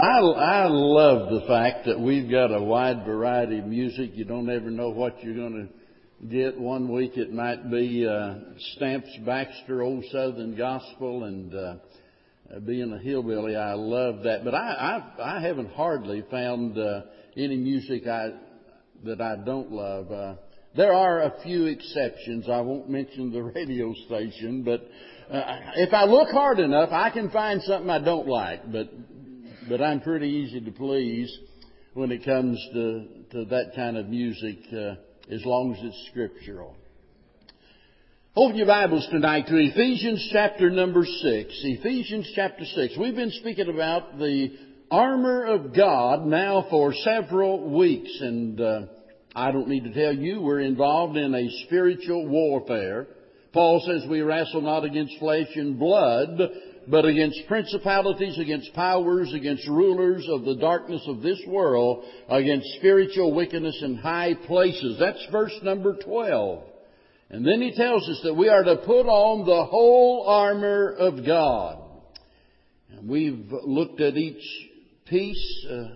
I, I love the fact that we've got a wide variety of music. You don't ever know what you're going to get. One week it might be uh, Stamps Baxter, Old Southern Gospel, and uh, being a hillbilly, I love that. But I I, I haven't hardly found uh, any music I that I don't love. Uh, there are a few exceptions. I won't mention the radio station, but uh, if I look hard enough, I can find something I don't like. But but I'm pretty easy to please when it comes to, to that kind of music, uh, as long as it's scriptural. Open your Bibles tonight to Ephesians chapter number six. Ephesians chapter six. We've been speaking about the armor of God now for several weeks, and uh, I don't need to tell you we're involved in a spiritual warfare. Paul says we wrestle not against flesh and blood, but against principalities, against powers, against rulers of the darkness of this world, against spiritual wickedness in high places. That's verse number 12. And then he tells us that we are to put on the whole armor of God. And we've looked at each piece uh,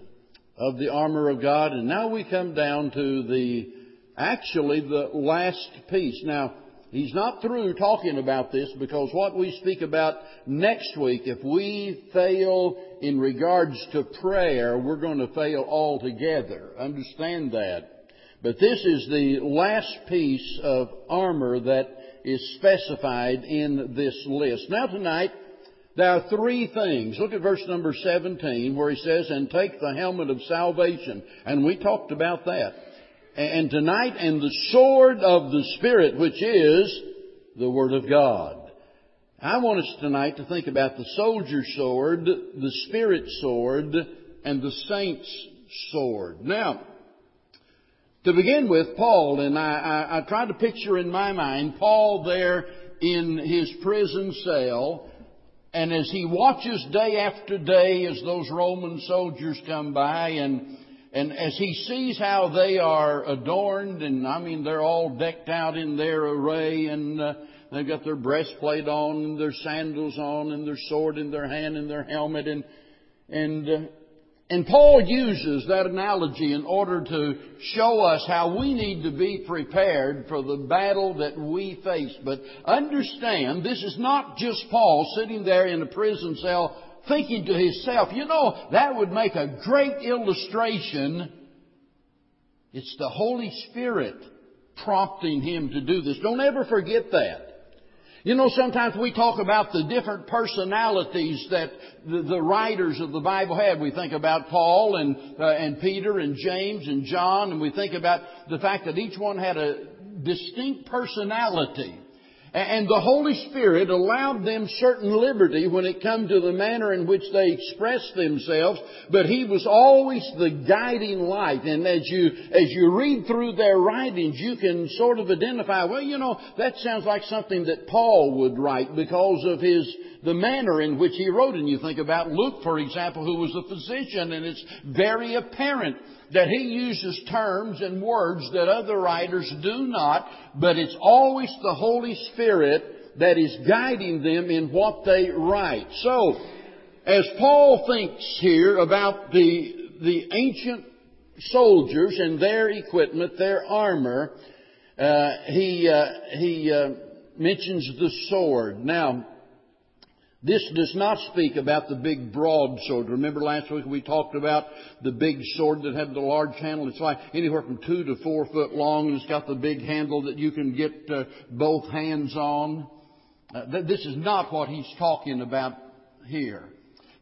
of the armor of God, and now we come down to the, actually the last piece. Now, He's not through talking about this because what we speak about next week, if we fail in regards to prayer, we're going to fail altogether. Understand that. But this is the last piece of armor that is specified in this list. Now tonight, there are three things. Look at verse number 17 where he says, and take the helmet of salvation. And we talked about that and tonight, and the sword of the Spirit, which is the Word of God. I want us tonight to think about the soldier's sword, the Spirit sword, and the saint's sword. Now, to begin with, Paul, and I, I, I try to picture in my mind Paul there in his prison cell, and as he watches day after day as those Roman soldiers come by and and as he sees how they are adorned, and I mean, they're all decked out in their array, and uh, they've got their breastplate on, and their sandals on, and their sword in their hand, and their helmet, and and uh, and Paul uses that analogy in order to show us how we need to be prepared for the battle that we face. But understand, this is not just Paul sitting there in a prison cell thinking to himself, you know, that would make a great illustration. It's the Holy Spirit prompting him to do this. Don't ever forget that. You know, sometimes we talk about the different personalities that the, the writers of the Bible had. We think about Paul and, uh, and Peter and James and John, and we think about the fact that each one had a distinct personality. And the Holy Spirit allowed them certain liberty when it come to the manner in which they expressed themselves, but He was always the guiding light. And as you, as you read through their writings, you can sort of identify, well, you know, that sounds like something that Paul would write because of his, the manner in which he wrote. And you think about Luke, for example, who was a physician, and it's very apparent that he uses terms and words that other writers do not, but it's always the Holy Spirit that is guiding them in what they write. So, as Paul thinks here about the, the ancient soldiers and their equipment, their armor, uh, he, uh, he uh, mentions the sword. Now, this does not speak about the big broadsword. Remember last week we talked about the big sword that had the large handle. It's like anywhere from two to four foot long and it's got the big handle that you can get uh, both hands on. Uh, th- this is not what he's talking about here.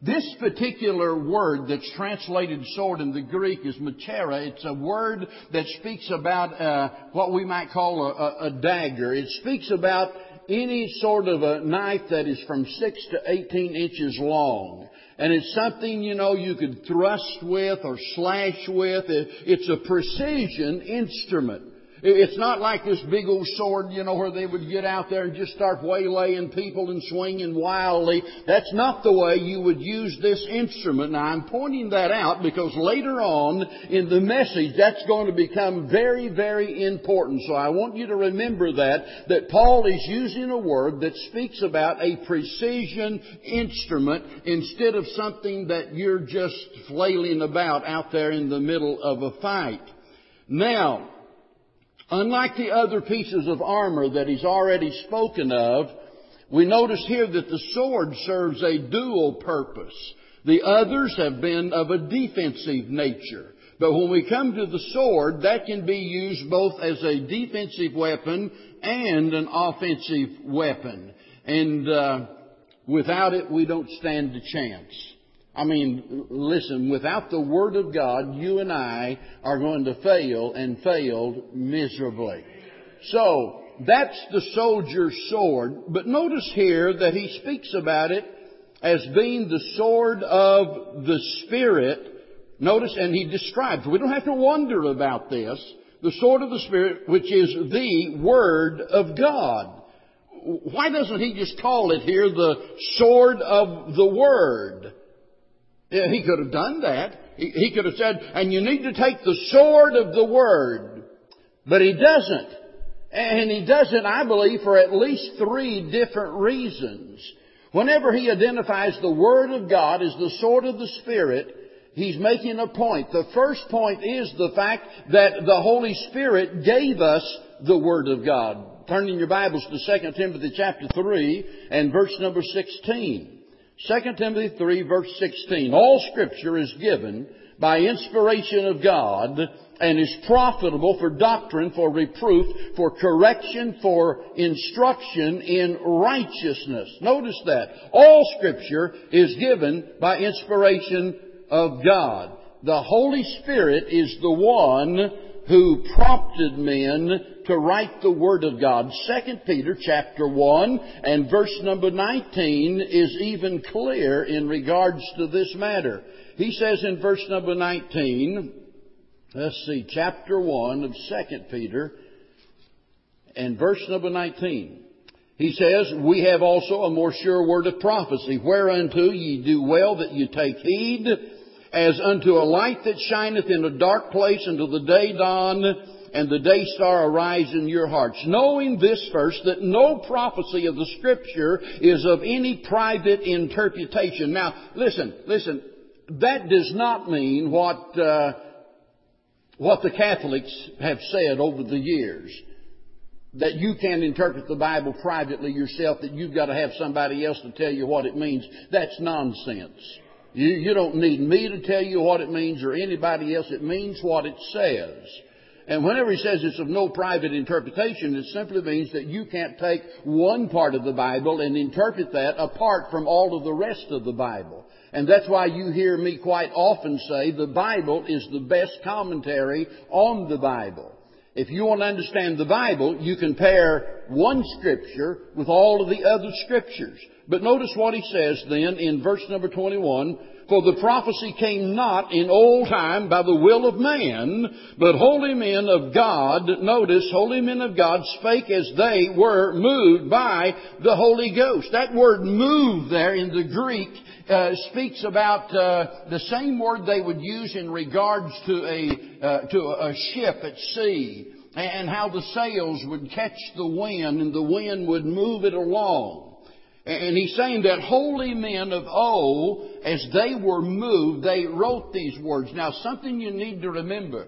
This particular word that's translated sword in the Greek is machaira. It's a word that speaks about uh, what we might call a, a, a dagger. It speaks about any sort of a knife that is from 6 to 18 inches long. And it's something, you know, you could thrust with or slash with. It's a precision instrument. It's not like this big old sword, you know, where they would get out there and just start waylaying people and swinging wildly. That's not the way you would use this instrument. Now I'm pointing that out because later on in the message that's going to become very, very important. So I want you to remember that, that Paul is using a word that speaks about a precision instrument instead of something that you're just flailing about out there in the middle of a fight. Now, Unlike the other pieces of armor that he's already spoken of, we notice here that the sword serves a dual purpose. The others have been of a defensive nature. But when we come to the sword, that can be used both as a defensive weapon and an offensive weapon. And uh, without it, we don't stand a chance. I mean, listen, without the Word of God, you and I are going to fail and fail miserably. So, that's the soldier's sword. But notice here that he speaks about it as being the sword of the Spirit. Notice, and he describes, we don't have to wonder about this, the sword of the Spirit, which is the Word of God. Why doesn't he just call it here the sword of the Word? Yeah, he could have done that. He, he could have said, and you need to take the sword of the Word. But he doesn't. And he doesn't, I believe, for at least three different reasons. Whenever he identifies the Word of God as the sword of the Spirit, he's making a point. The first point is the fact that the Holy Spirit gave us the Word of God. Turning your Bibles to 2 Timothy chapter 3 and verse number 16. 2 Timothy 3 verse 16. All scripture is given by inspiration of God and is profitable for doctrine, for reproof, for correction, for instruction in righteousness. Notice that. All scripture is given by inspiration of God. The Holy Spirit is the one who prompted men to write the Word of God. 2 Peter chapter 1 and verse number 19 is even clear in regards to this matter. He says in verse number 19, let's see, chapter 1 of 2 Peter and verse number 19. He says, We have also a more sure word of prophecy, whereunto ye do well that you take heed, as unto a light that shineth in a dark place until the day dawn and the day star arise in your hearts. Knowing this first, that no prophecy of the scripture is of any private interpretation. Now, listen, listen, that does not mean what, uh, what the Catholics have said over the years. That you can't interpret the Bible privately yourself, that you've got to have somebody else to tell you what it means. That's nonsense. You, you don't need me to tell you what it means or anybody else. It means what it says. And whenever he says it's of no private interpretation, it simply means that you can't take one part of the Bible and interpret that apart from all of the rest of the Bible. And that's why you hear me quite often say the Bible is the best commentary on the Bible. If you want to understand the Bible, you pair one scripture with all of the other scriptures. But notice what he says then in verse number 21. For the prophecy came not in old time by the will of man, but holy men of God, notice, holy men of God spake as they were moved by the Holy Ghost. That word move there in the Greek uh, speaks about uh, the same word they would use in regards to a, uh, to a ship at sea and how the sails would catch the wind and the wind would move it along. And he's saying that holy men of old, as they were moved, they wrote these words. Now, something you need to remember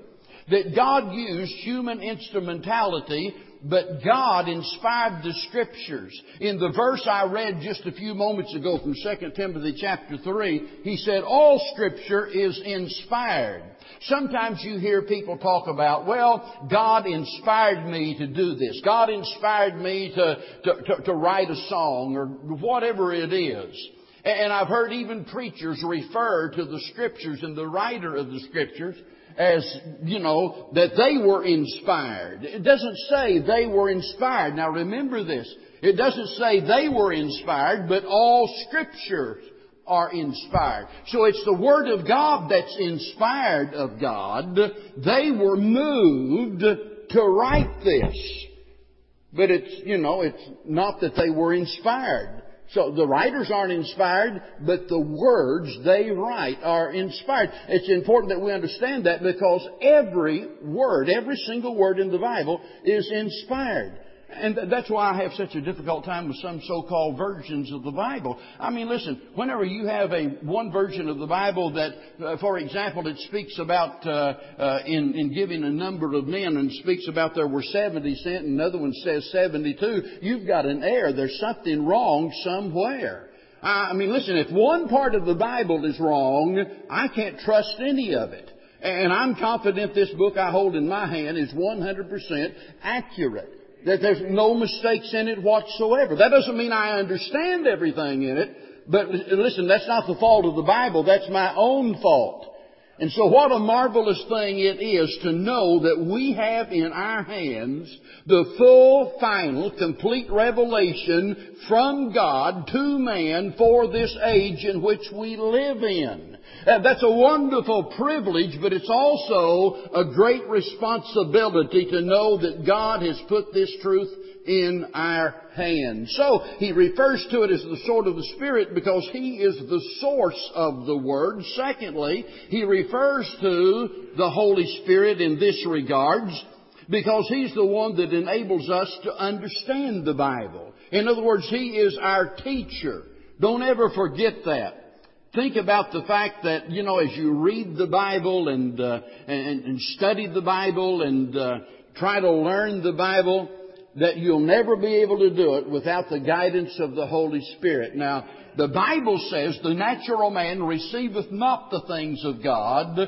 that God used human instrumentality, but God inspired the scriptures. In the verse I read just a few moments ago from 2 Timothy chapter 3, he said, all scripture is inspired. Sometimes you hear people talk about, well, God inspired me to do this. God inspired me to, to, to, to write a song or whatever it is. And I've heard even preachers refer to the scriptures and the writer of the scriptures as, you know, that they were inspired. It doesn't say they were inspired. Now remember this. It doesn't say they were inspired, but all scriptures are inspired. So it's the Word of God that's inspired of God. They were moved to write this. But it's, you know, it's not that they were inspired. So the writers aren't inspired, but the words they write are inspired. It's important that we understand that because every word, every single word in the Bible is inspired. And that's why I have such a difficult time with some so-called versions of the Bible. I mean, listen, whenever you have a one version of the Bible that, uh, for example, it speaks about uh, uh, in, in giving a number of men and speaks about there were 70 sent, and another one says 72, you've got an error. There's something wrong somewhere. I mean, listen, if one part of the Bible is wrong, I can't trust any of it. And I'm confident this book I hold in my hand is 100% accurate. That there's no mistakes in it whatsoever. That doesn't mean I understand everything in it, but listen, that's not the fault of the Bible, that's my own fault. And so what a marvelous thing it is to know that we have in our hands the full, final, complete revelation from God to man for this age in which we live in. Uh, that's a wonderful privilege, but it's also a great responsibility to know that God has put this truth in our hands. So he refers to it as the sword of the Spirit because he is the source of the Word. Secondly, he refers to the Holy Spirit in this regards because he's the one that enables us to understand the Bible. In other words, he is our teacher. Don't ever forget that think about the fact that, you know, as you read the Bible and, uh, and, and, study the Bible and uh, try to learn the Bible, that you'll never be able to do it without the guidance of the Holy Spirit. Now, the Bible says the natural man receiveth not the things of God.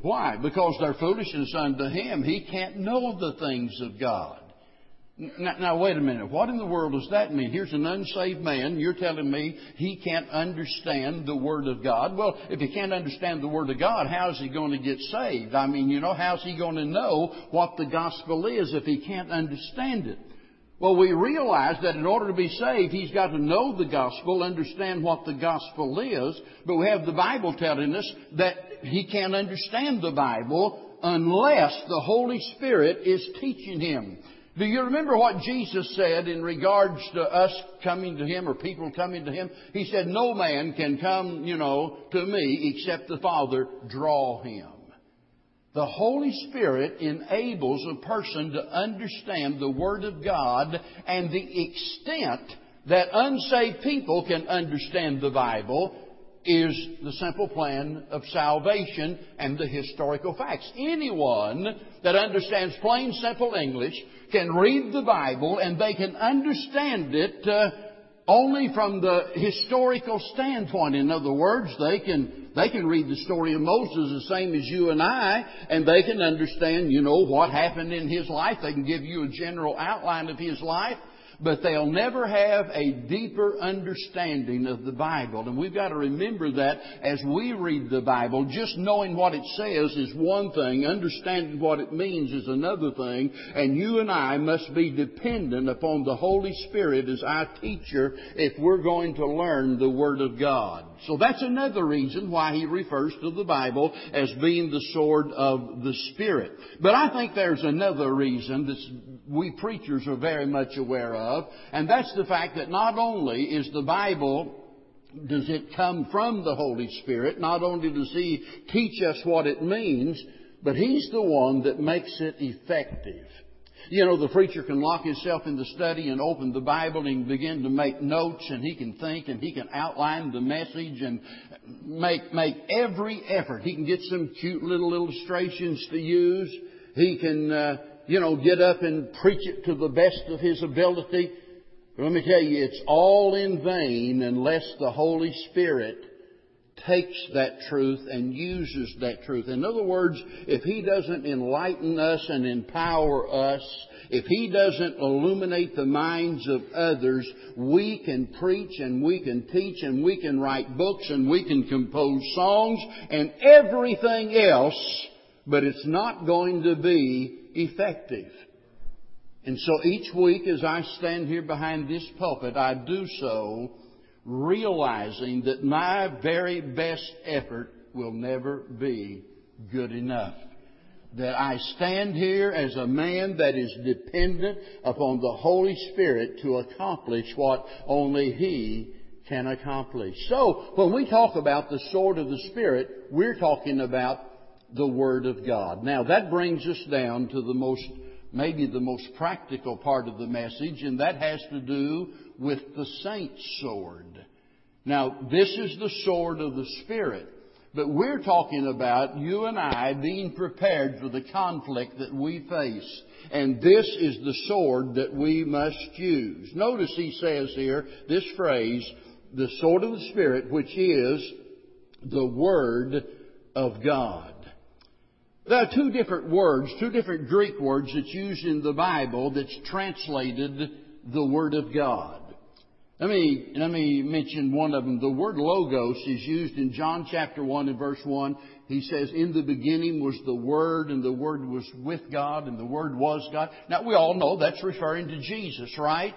Why? Because they're foolishness unto him. He can't know the things of God. Now, now, wait a minute. What in the world does that mean? Here's an unsaved man. You're telling me he can't understand the Word of God. Well, if he can't understand the Word of God, how is he going to get saved? I mean, you know, how's he going to know what the gospel is if he can't understand it? Well, we realize that in order to be saved, he's got to know the gospel, understand what the gospel is, but we have the Bible telling us that he can't understand the Bible unless the Holy Spirit is teaching him. Do you remember what Jesus said in regards to us coming to Him or people coming to Him? He said, No man can come, you know, to me except the Father draw him. The Holy Spirit enables a person to understand the Word of God and the extent that unsaved people can understand the Bible is the simple plan of salvation and the historical facts. Anyone that understands plain, simple English can read the Bible and they can understand it uh, only from the historical standpoint. In other words, they can they can read the story of Moses the same as you and I, and they can understand, you know, what happened in his life. They can give you a general outline of his life but they'll never have a deeper understanding of the Bible. And we've got to remember that as we read the Bible, just knowing what it says is one thing, understanding what it means is another thing, and you and I must be dependent upon the Holy Spirit as our teacher if we're going to learn the Word of God. So that's another reason why he refers to the Bible as being the sword of the Spirit. But I think there's another reason that we preachers are very much aware of, and that's the fact that not only is the Bible does it come from the Holy Spirit, not only does He teach us what it means, but He's the one that makes it effective. You know, the preacher can lock himself in the study and open the Bible and begin to make notes and he can think and he can outline the message and make, make every effort. He can get some cute little illustrations to use. He can, uh, you know, get up and preach it to the best of his ability. Let me tell you, it's all in vain unless the Holy Spirit takes that truth and uses that truth. In other words, if He doesn't enlighten us and empower us, if He doesn't illuminate the minds of others, we can preach and we can teach and we can write books and we can compose songs and everything else, but it's not going to be effective. And so each week as I stand here behind this pulpit, I do so realizing that my very best effort will never be good enough. that I stand here as a man that is dependent upon the Holy Spirit to accomplish what only He can accomplish. So, when we talk about the sword of the Spirit, we're talking about the Word of God. Now, that brings us down to the most, maybe the most practical part of the message, and that has to do with the saint's sword. Now, this is the sword of the Spirit. But we're talking about you and I being prepared for the conflict that we face. And this is the sword that we must use. Notice he says here, this phrase, the sword of the Spirit, which is the Word of God. There are two different words, two different Greek words that's used in the Bible that's translated the Word of God. Let me, let me mention one of them. The word logos is used in John chapter 1 and verse 1. He says, in the beginning was the Word and the Word was with God and the Word was God. Now we all know that's referring to Jesus, right?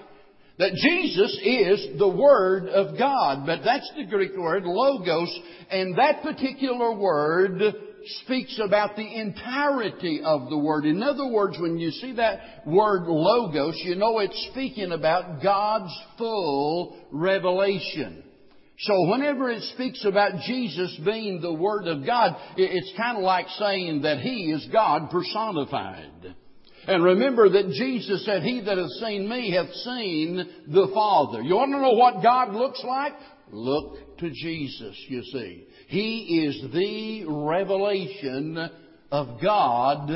That Jesus is the Word of God, but that's the Greek word logos, and that particular word speaks about the entirety of the Word. In other words, when you see that word logos, you know it's speaking about God's full revelation. So whenever it speaks about Jesus being the Word of God, it's kind of like saying that He is God personified. And remember that Jesus said, He that hath seen me hath seen the Father. You want to know what God looks like? Look to Jesus, you see. He is the revelation of God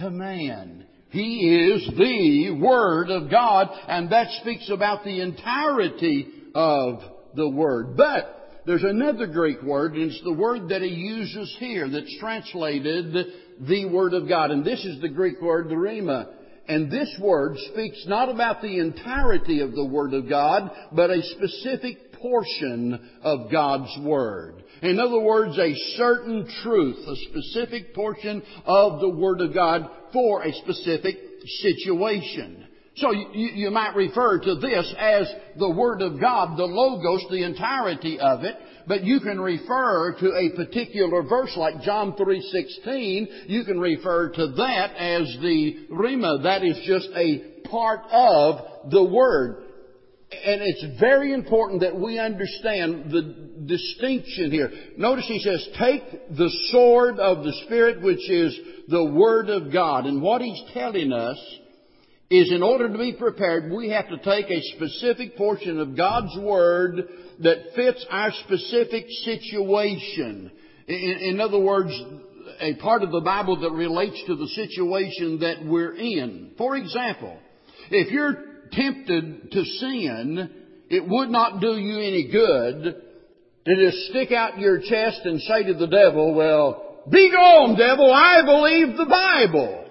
to man. He is the Word of God, and that speaks about the entirety of the Word. But there's another Greek word, and it's the word that he uses here that's translated the Word of God. And this is the Greek word, the rhema. And this word speaks not about the entirety of the Word of God, but a specific portion of God's Word. In other words, a certain truth, a specific portion of the Word of God for a specific situation. So you, you, might refer to this as the Word of God, the Logos, the entirety of it, but you can refer to a particular verse like John 3.16, you can refer to that as the rhema, that is just a part of the Word. And it's very important that we understand the distinction here. Notice he says, take the sword of the Spirit, which is the Word of God. And what he's telling us is in order to be prepared, we have to take a specific portion of God's Word that fits our specific situation. In, in other words, a part of the Bible that relates to the situation that we're in. For example, if you're tempted to sin, it would not do you any good to just stick out your chest and say to the devil, well, be gone, devil, I believe the Bible.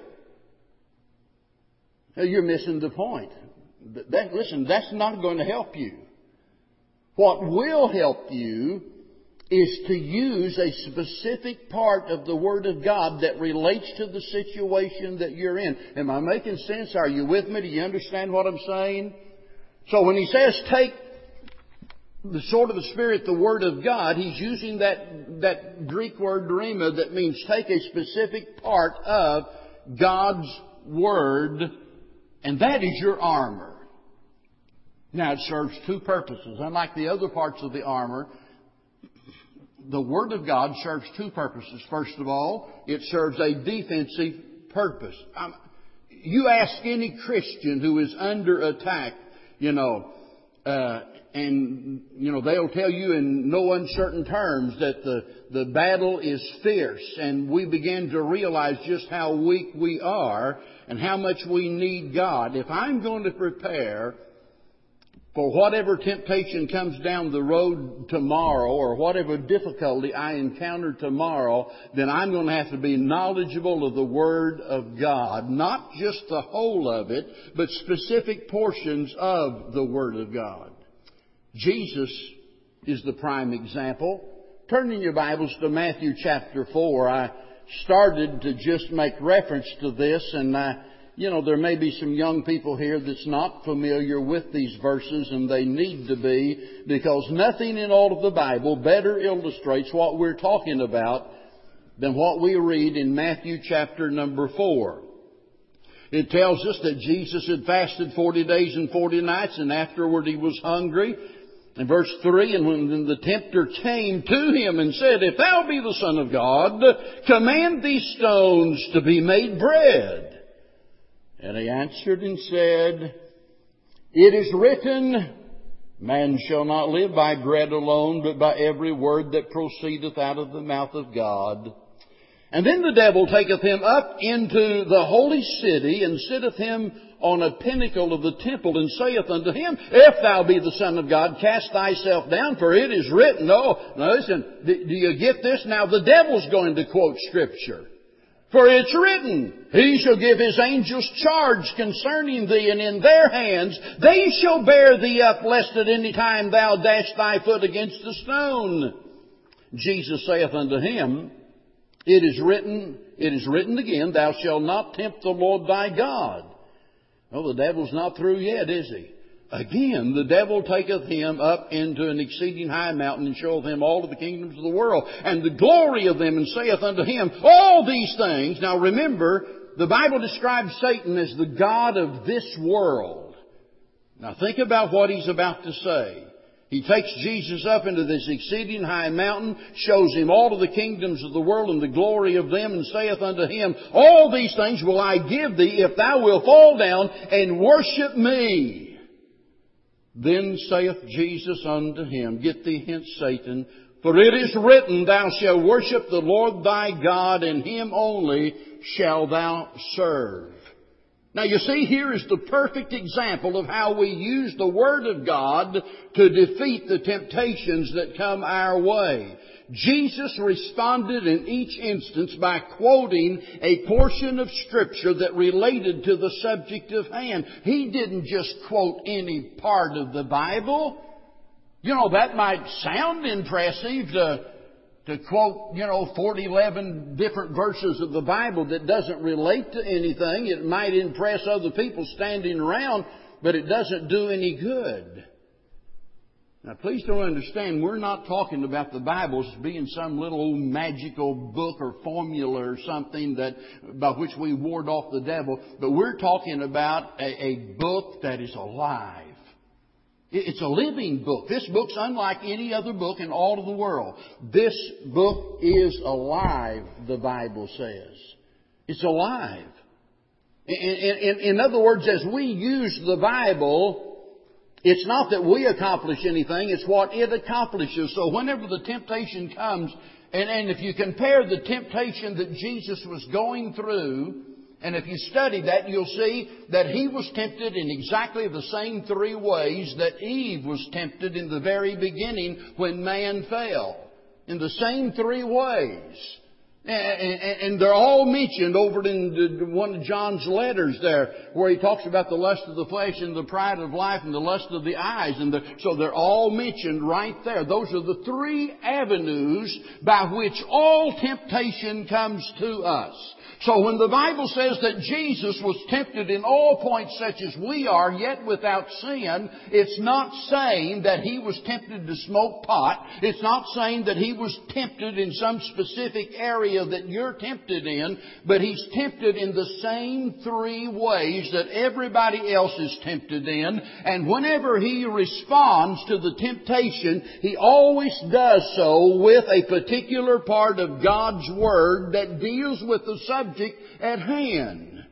Now, you're missing the point. That, listen, that's not going to help you. What will help you is to use a specific part of the Word of God that relates to the situation that you're in. Am I making sense? Are you with me? Do you understand what I'm saying? So when he says take the sword of the Spirit, the Word of God, he's using that, that Greek word rhema that means take a specific part of God's Word, and that is your armor. Now it serves two purposes. Unlike the other parts of the armor, the Word of God serves two purposes. First of all, it serves a defensive purpose. Um, you ask any Christian who is under attack, you know, uh, and you know they'll tell you in no uncertain terms that the the battle is fierce and we begin to realize just how weak we are and how much we need God if I'm going to prepare for whatever temptation comes down the road tomorrow or whatever difficulty I encounter tomorrow, then I'm going to have to be knowledgeable of the Word of God. Not just the whole of it, but specific portions of the Word of God. Jesus is the prime example. Turn in your Bibles to Matthew chapter 4. I started to just make reference to this and I, you know, there may be some young people here that's not familiar with these verses and they need to be because nothing in all of the Bible better illustrates what we're talking about than what we read in Matthew chapter number 4. It tells us that Jesus had fasted 40 days and 40 nights and afterward he was hungry. In verse 3, and when the tempter came to him and said, If thou be the Son of God, command these stones to be made bread. And he answered and said, It is written, Man shall not live by bread alone, but by every word that proceedeth out of the mouth of God. And then the devil taketh him up into the holy city and sitteth him on a pinnacle of the temple and saith unto him, If thou be the Son of God, cast thyself down, for it is written. Oh, now listen, do you get this? Now the devil's going to quote Scripture. For it's written, He shall give His angels charge concerning thee, and in their hands they shall bear thee up, lest at any time thou dash thy foot against a stone. Jesus saith unto him, It is written, it is written again, Thou shalt not tempt the Lord thy God. Well, the devil's not through yet, is he? Again, the devil taketh him up into an exceeding high mountain and showeth him all of the kingdoms of the world and the glory of them and saith unto him, all these things. Now remember, the Bible describes Satan as the God of this world. Now think about what he's about to say. He takes Jesus up into this exceeding high mountain, shows him all of the kingdoms of the world and the glory of them, and saith unto him, All these things will I give thee if thou wilt fall down and worship me. Then saith Jesus unto him, Get thee hence, Satan, for it is written, Thou shalt worship the Lord thy God, and him only shalt thou serve. Now you see, here is the perfect example of how we use the Word of God to defeat the temptations that come our way. Jesus responded in each instance by quoting a portion of Scripture that related to the subject of hand. He didn't just quote any part of the Bible. You know, that might sound impressive to, to quote, you know, 40, 11 different verses of the Bible that doesn't relate to anything. It might impress other people standing around, but it doesn't do any good. Now, please don't understand, we're not talking about the Bible as being some little magical book or formula or something that, by which we ward off the devil, but we're talking about a, a book that is alive. It's a living book. This book's unlike any other book in all of the world. This book is alive, the Bible says. It's alive. In, in, in other words, as we use the Bible, it's not that we accomplish anything, it's what it accomplishes. So whenever the temptation comes, and, and if you compare the temptation that Jesus was going through, and if you study that, you'll see that he was tempted in exactly the same three ways that Eve was tempted in the very beginning when man fell. In the same three ways. And they're all mentioned over in one of John's letters there, where he talks about the lust of the flesh and the pride of life and the lust of the eyes. And the, so they're all mentioned right there. Those are the three avenues by which all temptation comes to us. So when the Bible says that Jesus was tempted in all points such as we are, yet without sin, it's not saying that he was tempted to smoke pot. It's not saying that he was tempted in some specific area that you're tempted in, but he's tempted in the same three ways that everybody else is tempted in. And whenever he responds to the temptation, he always does so with a particular part of God's Word that deals with the subject subject at hand.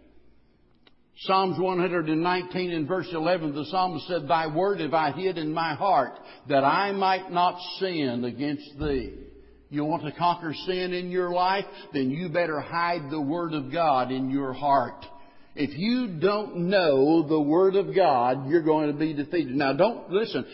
Psalms 119 and verse 11, the psalmist said, Thy word have I hid in my heart, that I might not sin against thee. You want to conquer sin in your life? Then you better hide the Word of God in your heart. If you don't know the Word of God, you're going to be defeated. Now don't, listen,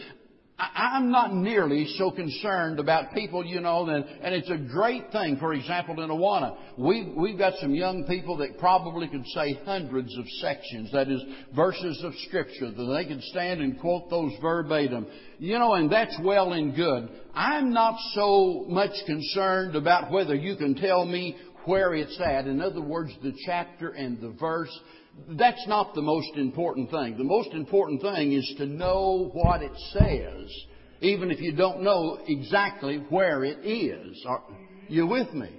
I'm not nearly so concerned about people, you know, and, and it's a great thing. For example, in Awana, we've, we've got some young people that probably could say hundreds of sections, that is, verses of Scripture, that they can stand and quote those verbatim. You know, and that's well and good. I'm not so much concerned about whether you can tell me where it's at. In other words, the chapter and the verse that's not the most important thing. The most important thing is to know what it says, even if you don't know exactly where it is. Are you with me?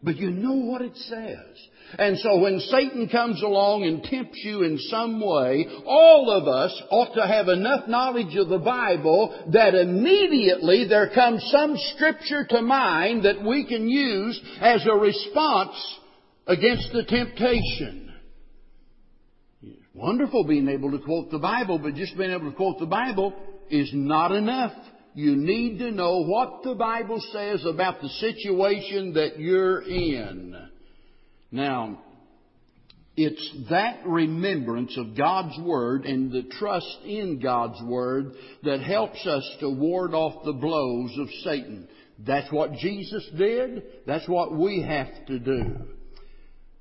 But you know what it says. And so when Satan comes along and tempts you in some way, all of us ought to have enough knowledge of the Bible that immediately there comes some scripture to mind that we can use as a response against the temptation. Wonderful being able to quote the Bible, but just being able to quote the Bible is not enough. You need to know what the Bible says about the situation that you're in. Now, it's that remembrance of God's Word and the trust in God's Word that helps us to ward off the blows of Satan. That's what Jesus did. That's what we have to do.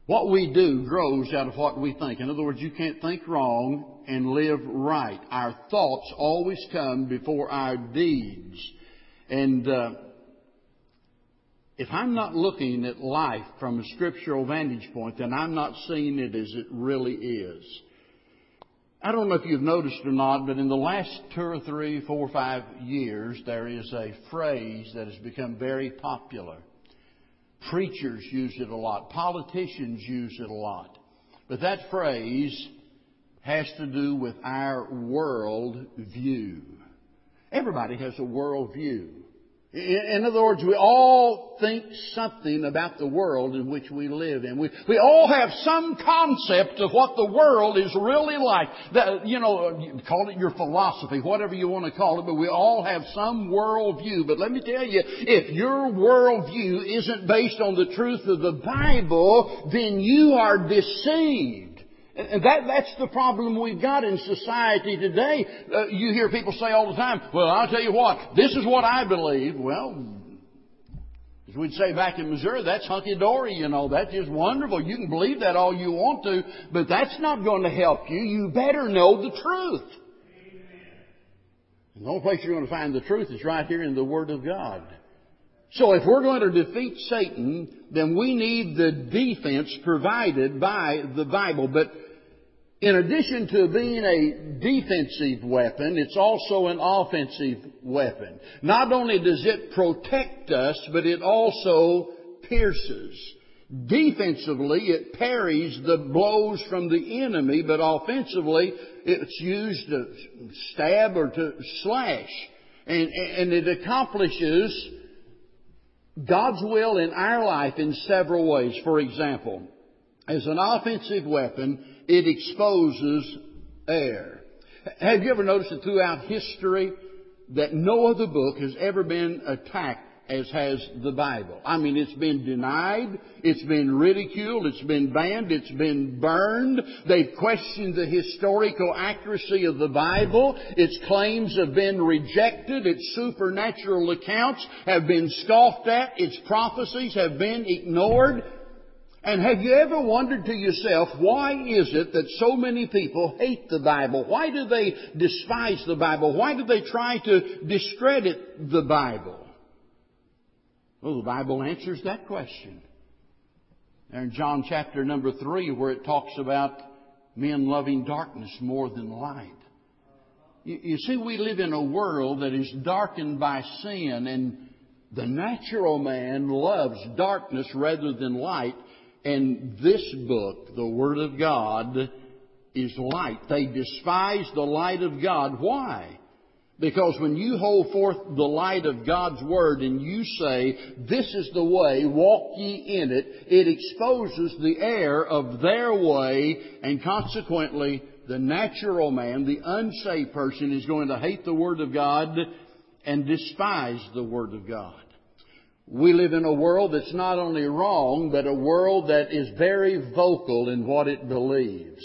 What we do grows out of what we think. In other words, you can't think wrong and live right. Our thoughts always come before our deeds. And uh, if I'm not looking at life from a scriptural vantage point, then I'm not seeing it as it really is. I don't know if you've noticed or not, but in the last two or three, four or five years, there is a phrase that has become very popular. Preachers use it a lot. Politicians use it a lot. But that phrase has to do with our world view. Everybody has a world view. In other words, we all think something about the world in which we live in. We, we all have some concept of what the world is really like. That, you know, call it your philosophy, whatever you want to call it, but we all have some worldview. But let me tell you, if your worldview isn't based on the truth of the Bible, then you are deceived. And that, that's the problem we've got in society today. Uh, you hear people say all the time, well, I'll tell you what, this is what I believe. Well, as we'd say back in Missouri, that's hunky-dory, you know. That's just wonderful. You can believe that all you want to, but that's not going to help you. You better know the truth. And the only place you're going to find the truth is right here in the Word of God. So if we're going to defeat Satan, then we need the defense provided by the Bible. But in addition to being a defensive weapon, it's also an offensive weapon. Not only does it protect us, but it also pierces. Defensively, it parries the blows from the enemy, but offensively, it's used to stab or to slash. And, and it accomplishes God's will in our life in several ways. For example, as an offensive weapon, it exposes error. Have you ever noticed that throughout history that no other book has ever been attacked as has the Bible. I mean, it's been denied, it's been ridiculed, it's been banned, it's been burned. They've questioned the historical accuracy of the Bible. Its claims have been rejected. Its supernatural accounts have been scoffed at. Its prophecies have been ignored. And have you ever wondered to yourself, why is it that so many people hate the Bible? Why do they despise the Bible? Why do they try to discredit the Bible? Well, the Bible answers that question. There in John chapter number three, where it talks about men loving darkness more than light. You, you see, we live in a world that is darkened by sin, and the natural man loves darkness rather than light. And this book, the Word of God, is light. They despise the light of God. Why? Because when you hold forth the light of God's Word and you say, this is the way, walk ye in it, it exposes the error of their way and consequently the natural man, the unsaved person is going to hate the Word of God and despise the Word of God. We live in a world that's not only wrong, but a world that is very vocal in what it believes.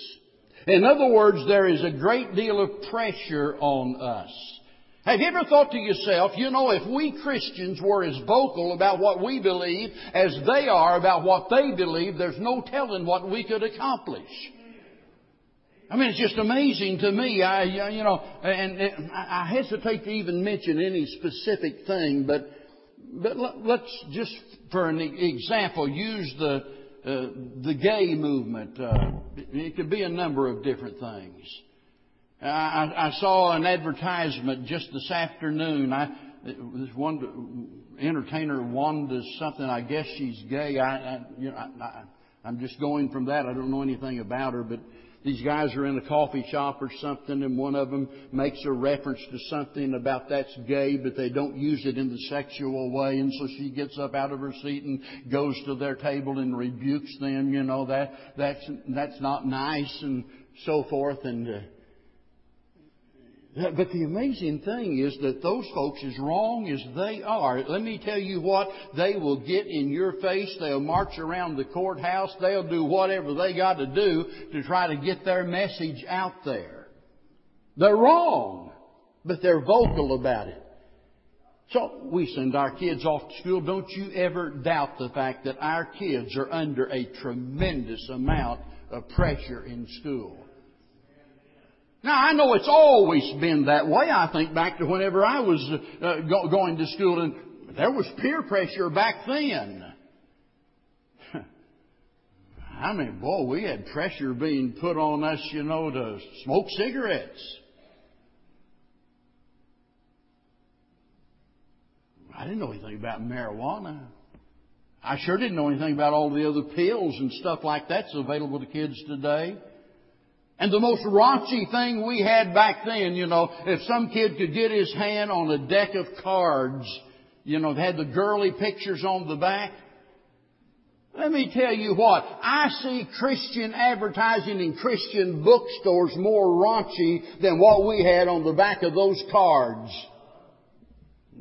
In other words, there is a great deal of pressure on us. Have you ever thought to yourself, you know, if we Christians were as vocal about what we believe as they are about what they believe, there's no telling what we could accomplish. I mean, it's just amazing to me. I, uh, you know, and I hesitate to even mention any specific thing, but but let's just, for an example, use the uh, the gay movement. Uh, it could be a number of different things. I, I saw an advertisement just this afternoon. I, was one entertainer Wanda something. I guess she's gay. I, I you know, I, I'm just going from that. I don't know anything about her, but these guys are in a coffee shop or something and one of them makes a reference to something about that's gay, but they don't use it in the sexual way. And so she gets up out of her seat and goes to their table and rebukes them, you know, that, that's, that's not nice and so forth. And, uh, but the amazing thing is that those folks, as wrong as they are, let me tell you what, they will get in your face, they'll march around the courthouse, they'll do whatever they got to do to try to get their message out there. They're wrong, but they're vocal about it. So we send our kids off to school. Don't you ever doubt the fact that our kids are under a tremendous amount of pressure in school. Now, I know it's always been that way. I think back to whenever I was uh, go- going to school, and there was peer pressure back then. I mean, boy, we had pressure being put on us, you know, to smoke cigarettes. I didn't know anything about marijuana. I sure didn't know anything about all the other pills and stuff like that's available to kids today. And the most raunchy thing we had back then, you know, if some kid could get his hand on a deck of cards, you know, had the girly pictures on the back. Let me tell you what, I see Christian advertising in Christian bookstores more raunchy than what we had on the back of those cards.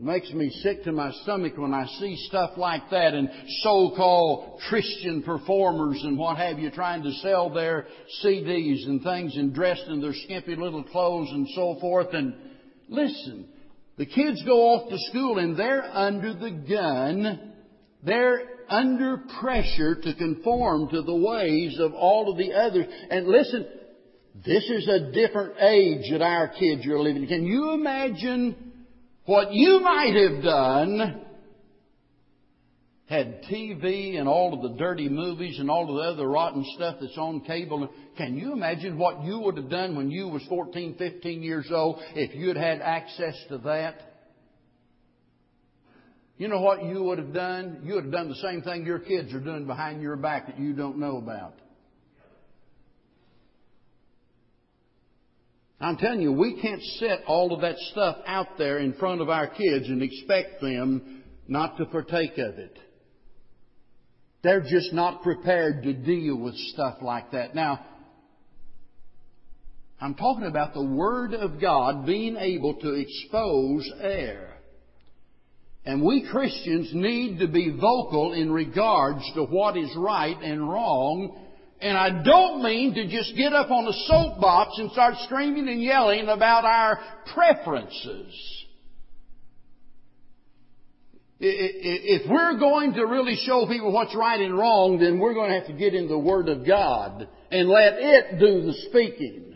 Makes me sick to my stomach when I see stuff like that and so-called Christian performers and what have you trying to sell their CDs and things and dressed in their skimpy little clothes and so forth. And listen, the kids go off to school and they're under the gun. They're under pressure to conform to the ways of all of the others. And listen, this is a different age that our kids are living. Can you imagine what you might have done had TV and all of the dirty movies and all of the other rotten stuff that's on cable. Can you imagine what you would have done when you was 14, 15 years old if you had had access to that? You know what you would have done? You would have done the same thing your kids are doing behind your back that you don't know about. I'm telling you, we can't set all of that stuff out there in front of our kids and expect them not to partake of it. They're just not prepared to deal with stuff like that. Now, I'm talking about the Word of God being able to expose error. And we Christians need to be vocal in regards to what is right and wrong and I don't mean to just get up on a soapbox and start screaming and yelling about our preferences. If we're going to really show people what's right and wrong, then we're going to have to get in the Word of God and let it do the speaking.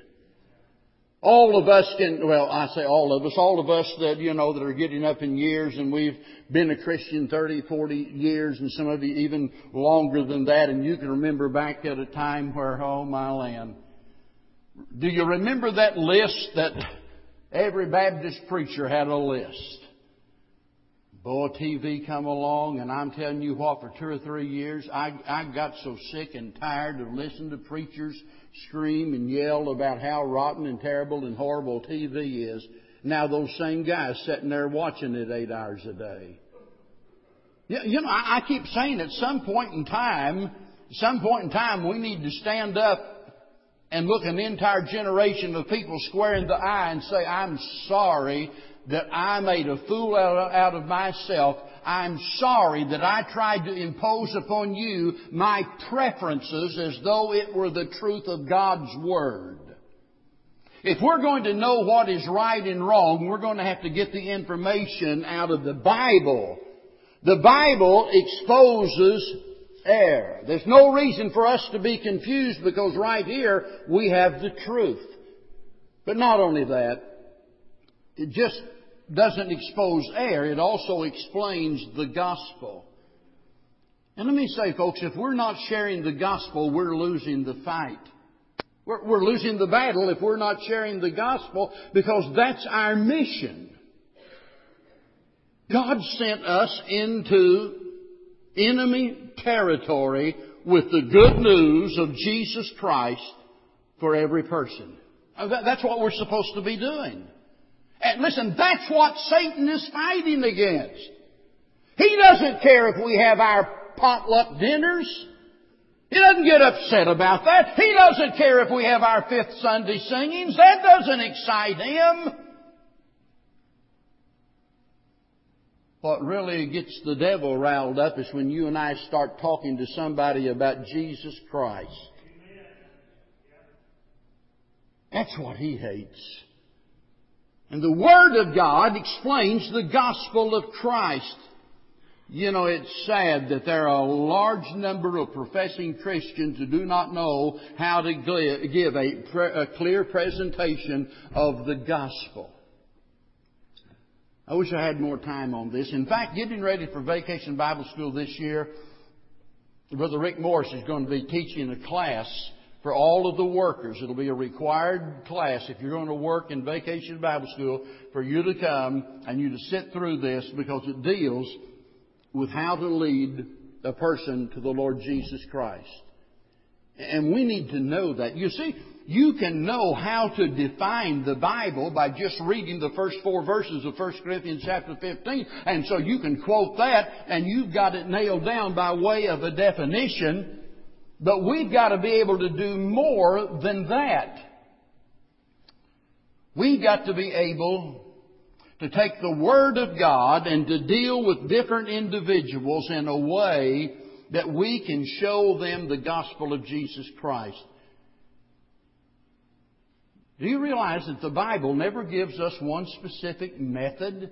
All of us can, well, I say all of us, all of us that, you know, that are getting up in years and we've been a Christian 30, 40 years and some of you even longer than that and you can remember back at a time where, oh my land. Do you remember that list that every Baptist preacher had a list? Boy, TV come along, and I'm telling you what, for two or three years, I, I got so sick and tired of listening to preachers scream and yell about how rotten and terrible and horrible TV is. Now those same guys sitting there watching it eight hours a day. You know, I keep saying at some point in time, some point in time, we need to stand up and look an entire generation of people square in the eye and say, I'm sorry that I made a fool out of myself. I'm sorry that I tried to impose upon you my preferences as though it were the truth of God's Word. If we're going to know what is right and wrong, we're going to have to get the information out of the Bible. The Bible exposes error. There's no reason for us to be confused because right here we have the truth. But not only that, just doesn't expose error, it also explains the gospel. And let me say, folks, if we're not sharing the gospel, we're losing the fight. We're, we're losing the battle if we're not sharing the gospel because that's our mission. God sent us into enemy territory with the good news of Jesus Christ for every person. That's what we're supposed to be doing. And listen, that's what Satan is fighting against. He doesn't care if we have our potluck dinners. He doesn't get upset about that. He doesn't care if we have our fifth Sunday singings. That doesn't excite him. What really gets the devil riled up is when you and I start talking to somebody about Jesus Christ. That's what he hates. And the Word of God explains the gospel of Christ. You know, it's sad that there are a large number of professing Christians who do not know how to give a, clear presentation of the gospel. I wish I had more time on this. In fact, getting ready for Vacation Bible School this year, Brother Rick Morris is going to be teaching a class for all of the workers. It'll be a required class if you're going to work in Vacation Bible School for you to come and you to sit through this because it deals with how to lead a person to the Lord Jesus Christ. And we need to know that. You see, you can know how to define the Bible by just reading the first four verses of 1 Corinthians chapter 15. And so you can quote that and you've got it nailed down by way of a definition. But we've got to be able to do more than that. We've got to be able to take the Word of God and to deal with different individuals in a way that we can show them the gospel of Jesus Christ. Do you realize that the Bible never gives us one specific method?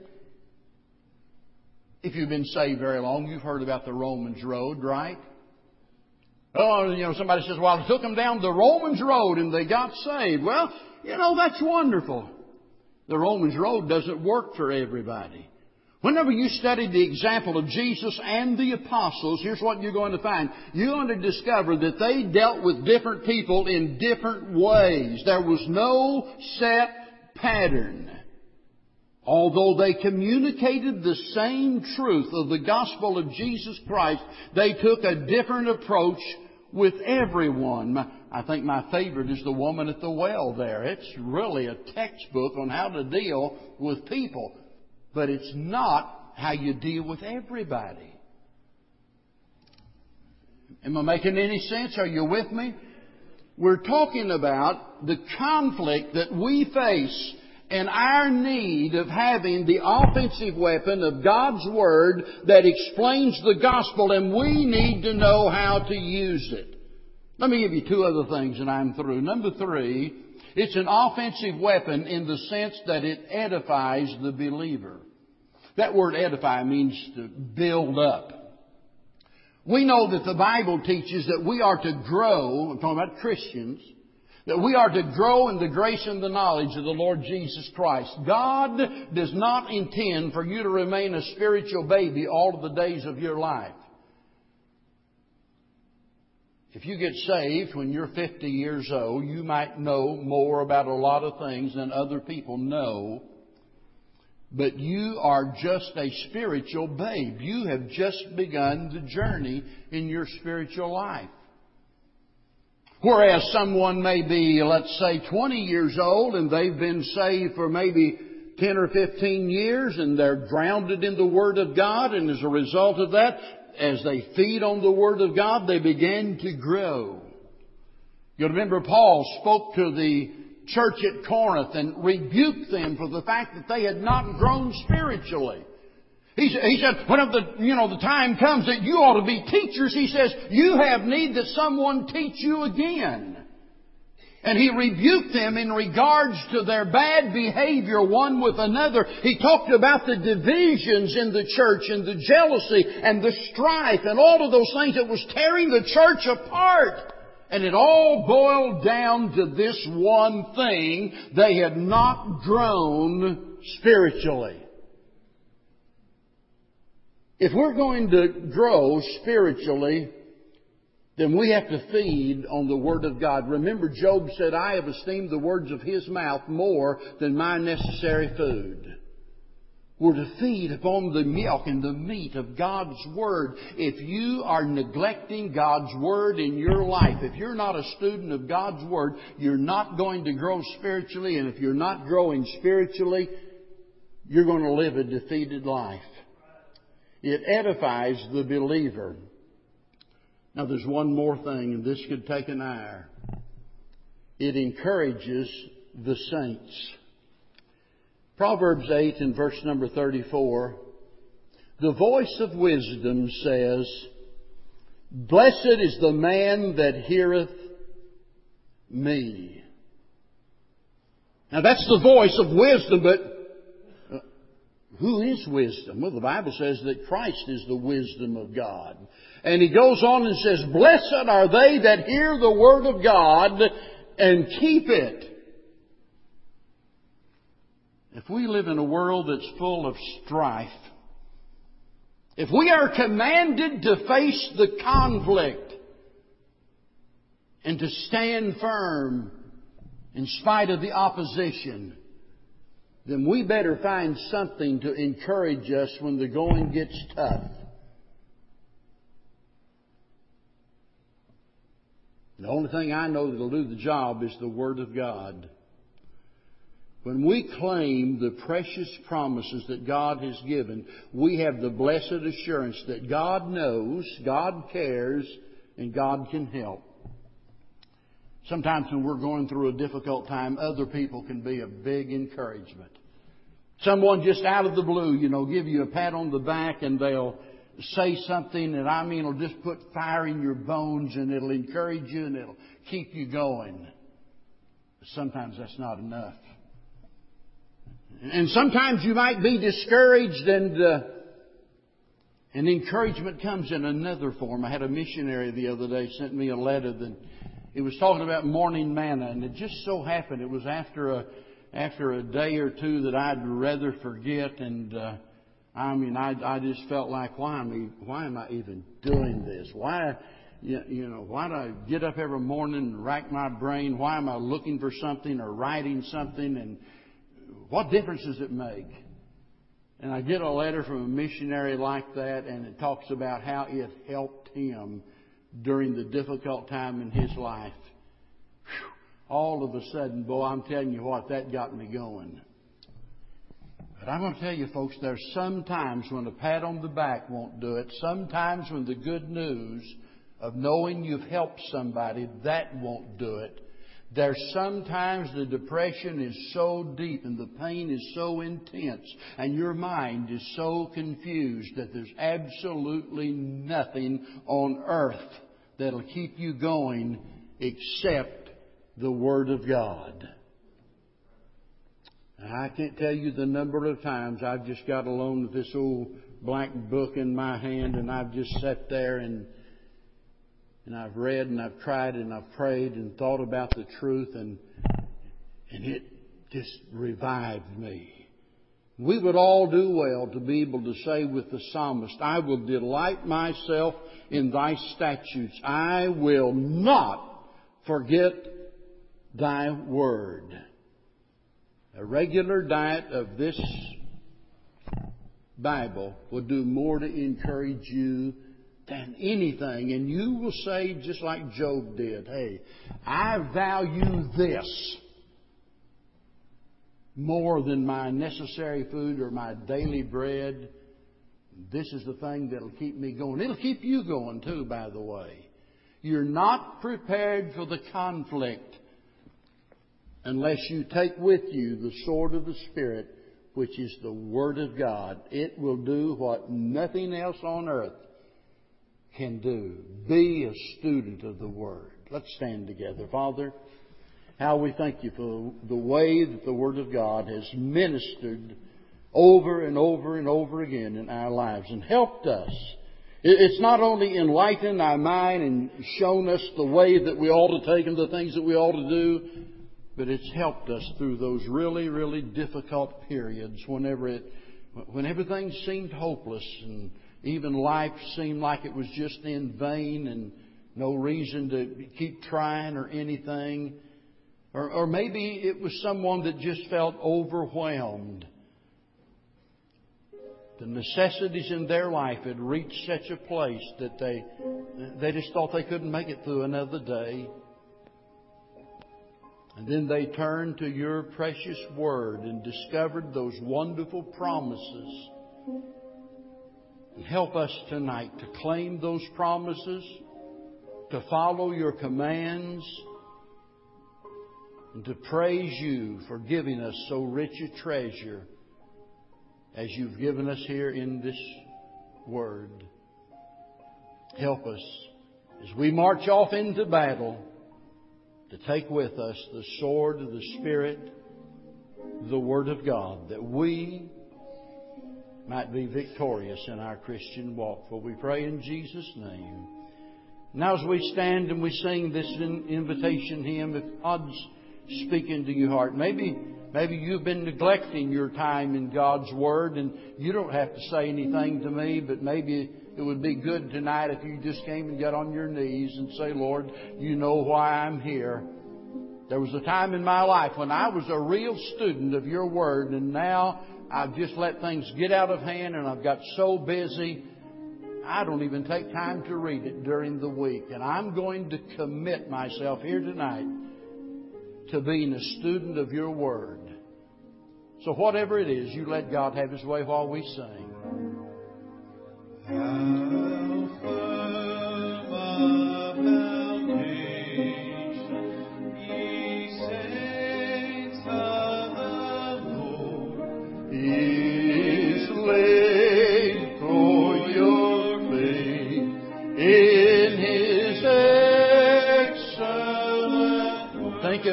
If you've been saved very long, you've heard about the Romans Road, right? Oh, you know, somebody says, well, I took them down the Romans Road and they got saved. Well, you know, that's wonderful. The Romans road doesn't work for everybody. Whenever you study the example of Jesus and the apostles, here's what you're going to find. You're going to discover that they dealt with different people in different ways. There was no set pattern. Although they communicated the same truth of the gospel of Jesus Christ, they took a different approach with everyone. I think my favorite is the woman at the well there. It's really a textbook on how to deal with people. But it's not how you deal with everybody. Am I making any sense? Are you with me? We're talking about the conflict that we face and our need of having the offensive weapon of God's Word that explains the gospel, and we need to know how to use it. Let me give you two other things and I'm through. Number three, it's an offensive weapon in the sense that it edifies the believer. That word edify means to build up. We know that the Bible teaches that we are to grow, I'm talking about Christians, that we are to grow in the grace and the knowledge of the Lord Jesus Christ. God does not intend for you to remain a spiritual baby all of the days of your life. If you get saved when you're 50 years old, you might know more about a lot of things than other people know. But you are just a spiritual babe. You have just begun the journey in your spiritual life. Whereas someone may be, let's say, 20 years old and they've been saved for maybe 10 or 15 years and they're grounded in the Word of God and as a result of that, as they feed on the Word of God, they begin to grow. You remember Paul spoke to the church at Corinth and rebuked them for the fact that they had not grown spiritually. He, he said, whenever the, you know, the time comes that you ought to be teachers, he says, you have need that someone teach you again. And he rebuked them in regards to their bad behavior one with another. He talked about the divisions in the church and the jealousy and the strife and all of those things that was tearing the church apart. And it all boiled down to this one thing. They had not grown spiritually. If we're going to grow spiritually, then we have to feed on the Word of God. Remember, Job said, I have esteemed the words of His mouth more than my necessary food. We're to feed upon the milk and the meat of God's Word. If you are neglecting God's Word in your life, if you're not a student of God's Word, you're not going to grow spiritually, and if you're not growing spiritually, you're going to live a defeated life. It edifies the believer. Now there's one more thing, and this could take an hour. It encourages the saints. Proverbs 8 and verse number 34, the voice of wisdom says, Blessed is the man that heareth me. Now that's the voice of wisdom, but who is wisdom? Well, the Bible says that Christ is the wisdom of God. And he goes on and says, Blessed are they that hear the word of God and keep it. If we live in a world that's full of strife, if we are commanded to face the conflict and to stand firm in spite of the opposition, then we better find something to encourage us when the going gets tough. The only thing I know that'll do the job is the Word of God. When we claim the precious promises that God has given, we have the blessed assurance that God knows, God cares, and God can help. Sometimes when we're going through a difficult time, other people can be a big encouragement. Someone just out of the blue, you know, give you a pat on the back and they'll say something that I mean it'll just put fire in your bones and it'll encourage you and it'll keep you going. Sometimes that's not enough. And sometimes you might be discouraged and, uh, and encouragement comes in another form. I had a missionary the other day sent me a letter that it was talking about morning manna and it just so happened it was after a, after a day or two that I'd rather forget and, uh, I mean, I, I just felt like, why am I, why am I even doing this? Why, you, know, why do I get up every morning and rack my brain? Why am I looking for something or writing something and what difference does it make? And I get a letter from a missionary like that, and it talks about how it helped him during the difficult time in his life. All of a sudden, boy, I'm telling you what, that got me going. But I'm going to tell you, folks, there's sometimes when a pat on the back won't do it. Sometimes when the good news of knowing you've helped somebody, that won't do it. There's sometimes the depression is so deep and the pain is so intense and your mind is so confused that there's absolutely nothing on earth that'll keep you going except the Word of God. I can't tell you the number of times I've just got alone with this old black book in my hand and I've just sat there and and I've read and I've tried and I've prayed and thought about the truth and and it just revived me. We would all do well to be able to say with the psalmist, I will delight myself in thy statutes. I will not forget thy word. A regular diet of this Bible will do more to encourage you than anything. And you will say, just like Job did, hey, I value this more than my necessary food or my daily bread. This is the thing that'll keep me going. It'll keep you going too, by the way. You're not prepared for the conflict unless you take with you the sword of the Spirit, which is the Word of God. It will do what nothing else on earth can do. Be a student of the Word. Let's stand together. Father, how we thank you for the way that the Word of God has ministered over and over and over again in our lives and helped us. It's not only enlightened our mind and shown us the way that we ought to take and the things that we ought to do, but it's helped us through those really, really difficult periods whenever it, when everything seemed hopeless and even life seemed like it was just in vain and no reason to keep trying or anything. Or, or maybe it was someone that just felt overwhelmed. the necessities in their life had reached such a place that they, they just thought they couldn't make it through another day. And then they turned to your precious word and discovered those wonderful promises. Help us tonight to claim those promises, to follow your commands, and to praise you for giving us so rich a treasure as you've given us here in this word. Help us as we march off into battle to take with us the sword of the Spirit, the Word of God, that we might be victorious in our Christian walk. For we pray in Jesus' name. Now, as we stand and we sing this invitation hymn, if God's speaking to your heart, maybe maybe you've been neglecting your time in God's Word, and you don't have to say anything to me, but maybe it would be good tonight if you just came and got on your knees and say, Lord, you know why I'm here. There was a time in my life when I was a real student of your word, and now I've just let things get out of hand and I've got so busy, I don't even take time to read it during the week. And I'm going to commit myself here tonight to being a student of your word. So whatever it is, you let God have his way while we sing.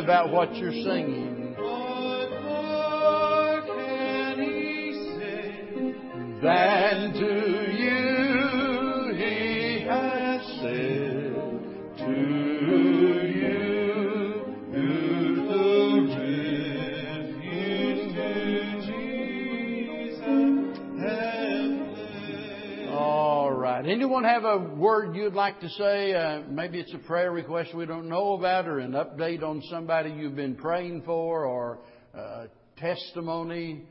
About what you're singing. than have a word you'd like to say? Uh, maybe it's a prayer request we don't know about, or an update on somebody you've been praying for, or uh, testimony